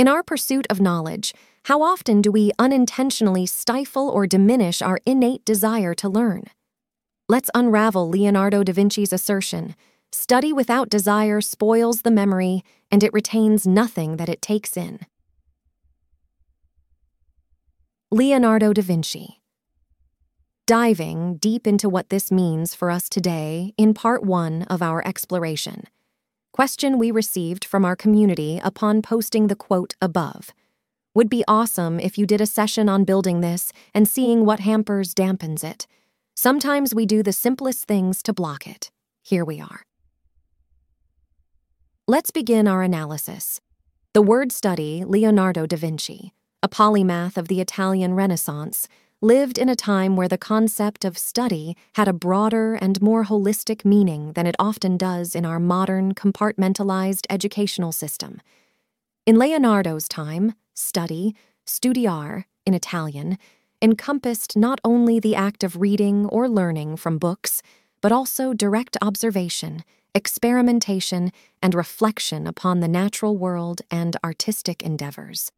In our pursuit of knowledge, how often do we unintentionally stifle or diminish our innate desire to learn? Let's unravel Leonardo da Vinci's assertion study without desire spoils the memory, and it retains nothing that it takes in. Leonardo da Vinci. Diving deep into what this means for us today in part one of our exploration. Question we received from our community upon posting the quote above. Would be awesome if you did a session on building this and seeing what hampers dampens it. Sometimes we do the simplest things to block it. Here we are. Let's begin our analysis. The word study, Leonardo da Vinci, a polymath of the Italian Renaissance, lived in a time where the concept of study had a broader and more holistic meaning than it often does in our modern, compartmentalized educational system. In Leonardo's time, study, studiare, in Italian, encompassed not only the act of reading or learning from books, but also direct observation, experimentation, and reflection upon the natural world and artistic endeavors.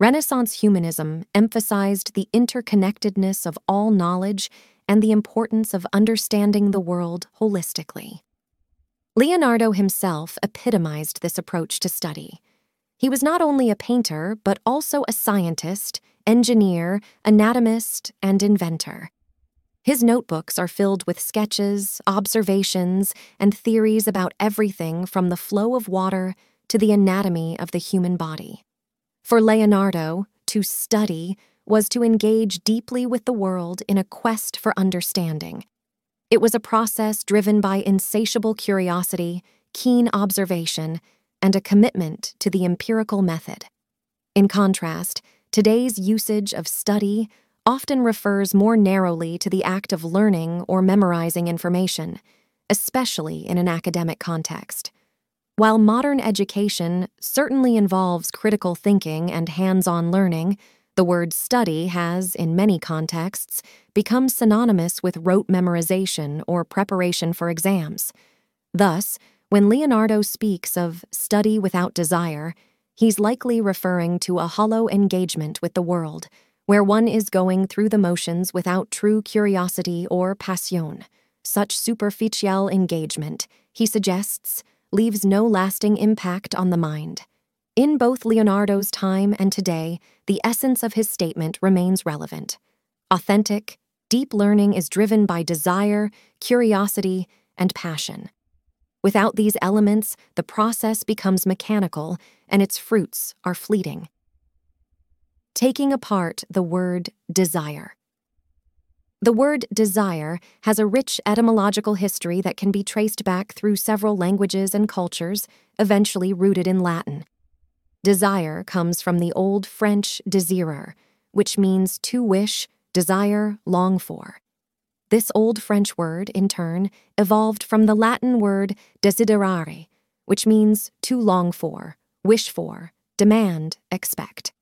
Renaissance humanism emphasized the interconnectedness of all knowledge and the importance of understanding the world holistically. Leonardo himself epitomized this approach to study. He was not only a painter, but also a scientist, engineer, anatomist, and inventor. His notebooks are filled with sketches, observations, and theories about everything from the flow of water to the anatomy of the human body. For Leonardo, to study was to engage deeply with the world in a quest for understanding. It was a process driven by insatiable curiosity, keen observation, and a commitment to the empirical method. In contrast, today's usage of study often refers more narrowly to the act of learning or memorizing information, especially in an academic context. While modern education certainly involves critical thinking and hands on learning, the word study has, in many contexts, become synonymous with rote memorization or preparation for exams. Thus, when Leonardo speaks of study without desire, he's likely referring to a hollow engagement with the world, where one is going through the motions without true curiosity or passion. Such superficial engagement, he suggests, leaves no lasting impact on the mind. In both Leonardo's time and today, the essence of his statement remains relevant. Authentic, deep learning is driven by desire, curiosity, and passion. Without these elements, the process becomes mechanical and its fruits are fleeting. Taking apart the word desire. The word desire has a rich etymological history that can be traced back through several languages and cultures, eventually rooted in Latin. Desire comes from the Old French desirer, which means to wish, desire, long for. This Old French word, in turn, evolved from the Latin word desiderare, which means to long for, wish for, demand, expect.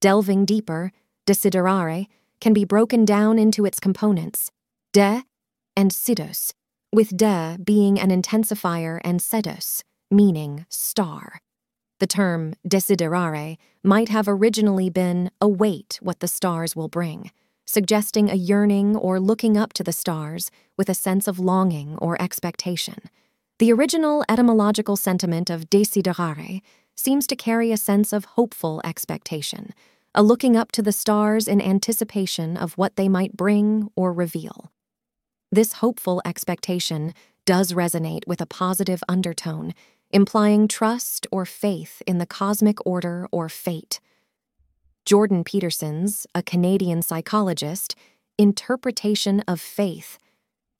Delving deeper, desiderare can be broken down into its components, de and sidus, with de being an intensifier and sidus, meaning star. The term desiderare might have originally been await what the stars will bring, suggesting a yearning or looking up to the stars with a sense of longing or expectation. The original etymological sentiment of desiderare seems to carry a sense of hopeful expectation, a looking up to the stars in anticipation of what they might bring or reveal. This hopeful expectation does resonate with a positive undertone, implying trust or faith in the cosmic order or fate. Jordan Peterson's, a Canadian psychologist, interpretation of faith,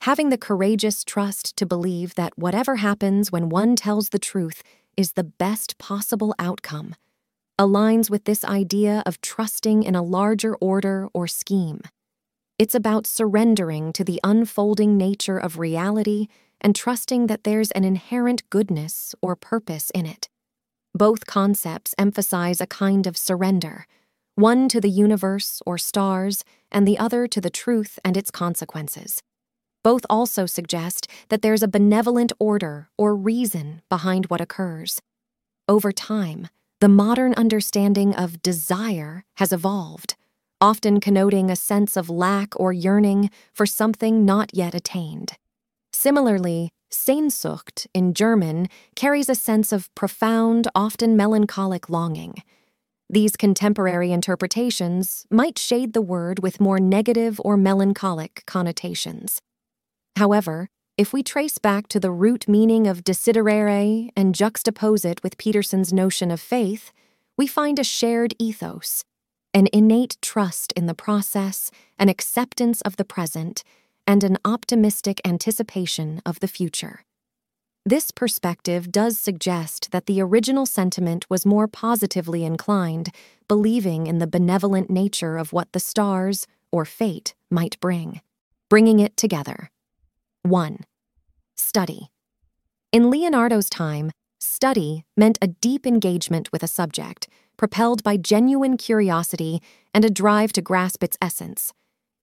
having the courageous trust to believe that whatever happens when one tells the truth is the best possible outcome aligns with this idea of trusting in a larger order or scheme. It's about surrendering to the unfolding nature of reality and trusting that there's an inherent goodness or purpose in it. Both concepts emphasize a kind of surrender, one to the universe or stars, and the other to the truth and its consequences. Both also suggest that there's a benevolent order or reason behind what occurs. Over time, the modern understanding of desire has evolved, often connoting a sense of lack or yearning for something not yet attained. Similarly, Sehnsucht in German carries a sense of profound, often melancholic longing. These contemporary interpretations might shade the word with more negative or melancholic connotations. However, if we trace back to the root meaning of desiderare and juxtapose it with Peterson's notion of faith, we find a shared ethos, an innate trust in the process, an acceptance of the present, and an optimistic anticipation of the future. This perspective does suggest that the original sentiment was more positively inclined, believing in the benevolent nature of what the stars, or fate, might bring, bringing it together. 1. Study. In Leonardo's time, study meant a deep engagement with a subject, propelled by genuine curiosity and a drive to grasp its essence.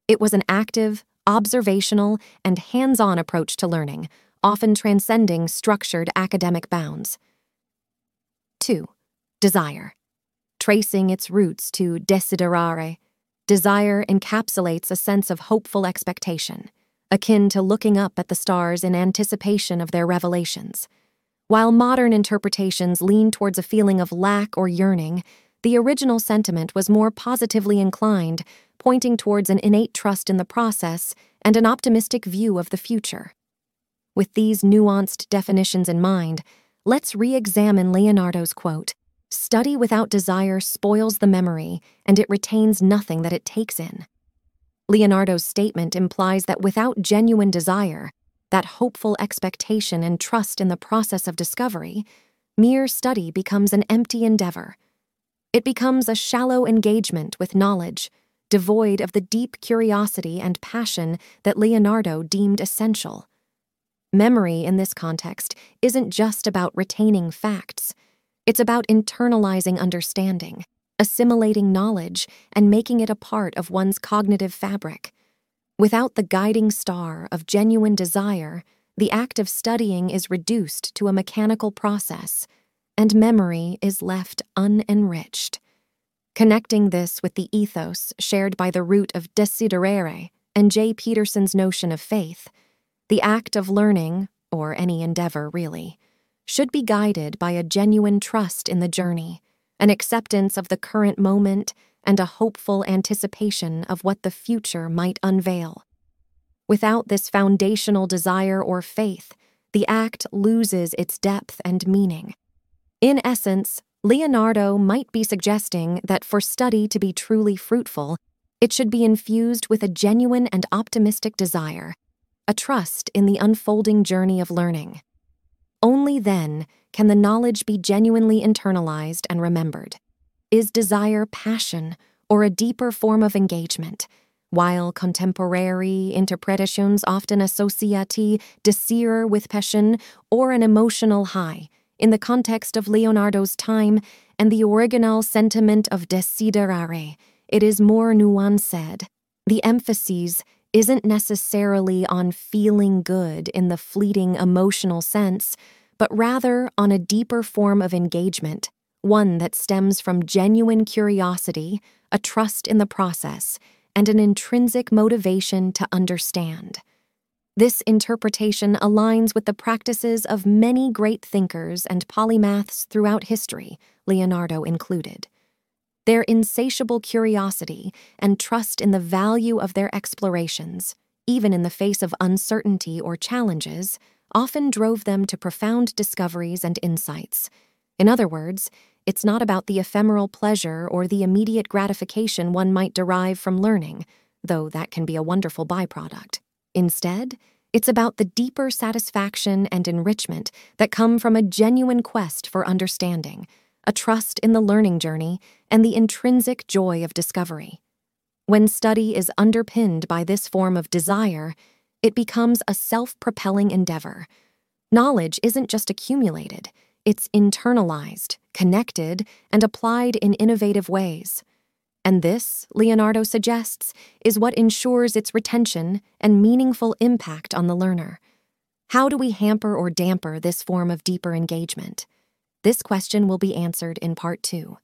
It was an active, observational, and hands on approach to learning, often transcending structured academic bounds. 2. Desire. Tracing its roots to desiderare, desire encapsulates a sense of hopeful expectation, akin to looking up at the stars in anticipation of their revelations. While modern interpretations lean towards a feeling of lack or yearning, the original sentiment was more positively inclined, pointing towards an innate trust in the process and an optimistic view of the future. With these nuanced definitions in mind, let's re examine Leonardo's quote Study without desire spoils the memory, and it retains nothing that it takes in. Leonardo's statement implies that without genuine desire, that hopeful expectation and trust in the process of discovery, mere study becomes an empty endeavor it becomes a shallow engagement with knowledge, devoid of the deep curiosity and passion that Leonardo deemed essential. Memory in this context isn't just about retaining facts, it's about internalizing understanding, assimilating knowledge, and making it a part of one's cognitive fabric. Without the guiding star of genuine desire, the act of studying is reduced to a mechanical process and memory is left unenriched. Connecting this with the ethos shared by the root of desiderare and J. Peterson's notion of faith, the act of learning, or any endeavor really, should be guided by a genuine trust in the journey, an acceptance of the current moment, and a hopeful anticipation of what the future might unveil. Without this foundational desire or faith, the act loses its depth and meaning in essence, Leonardo might be suggesting that for study to be truly fruitful, it should be infused with a genuine and optimistic desire, a trust in the unfolding journey of learning. Only then can the knowledge be genuinely internalized and remembered. Is desire passion or a deeper form of engagement? While contemporary interpretations often associate desire with passion or an emotional high, in the context of Leonardo's time and the original sentiment of desiderare, it is more nuanced. The emphasis isn't necessarily on feeling good in the fleeting emotional sense, but rather on a deeper form of engagement, one that stems from genuine curiosity, a trust in the process, and an intrinsic motivation to understand. This interpretation aligns with the practices of many great thinkers and polymaths throughout history, Leonardo included. Their insatiable curiosity and trust in the value of their explorations, even in the face of uncertainty or challenges, often drove them to profound discoveries and insights. In other words, it's not about the ephemeral pleasure or the immediate gratification one might derive from learning, though that can be a wonderful byproduct. Instead, it's about the deeper satisfaction and enrichment that come from a genuine quest for understanding, a trust in the learning journey, and the intrinsic joy of discovery. When study is underpinned by this form of desire, it becomes a self propelling endeavor. Knowledge isn't just accumulated, it's internalized, connected, and applied in innovative ways. And this, Leonardo suggests, is what ensures its retention and meaningful impact on the learner. How do we hamper or damper this form of deeper engagement? This question will be answered in part two.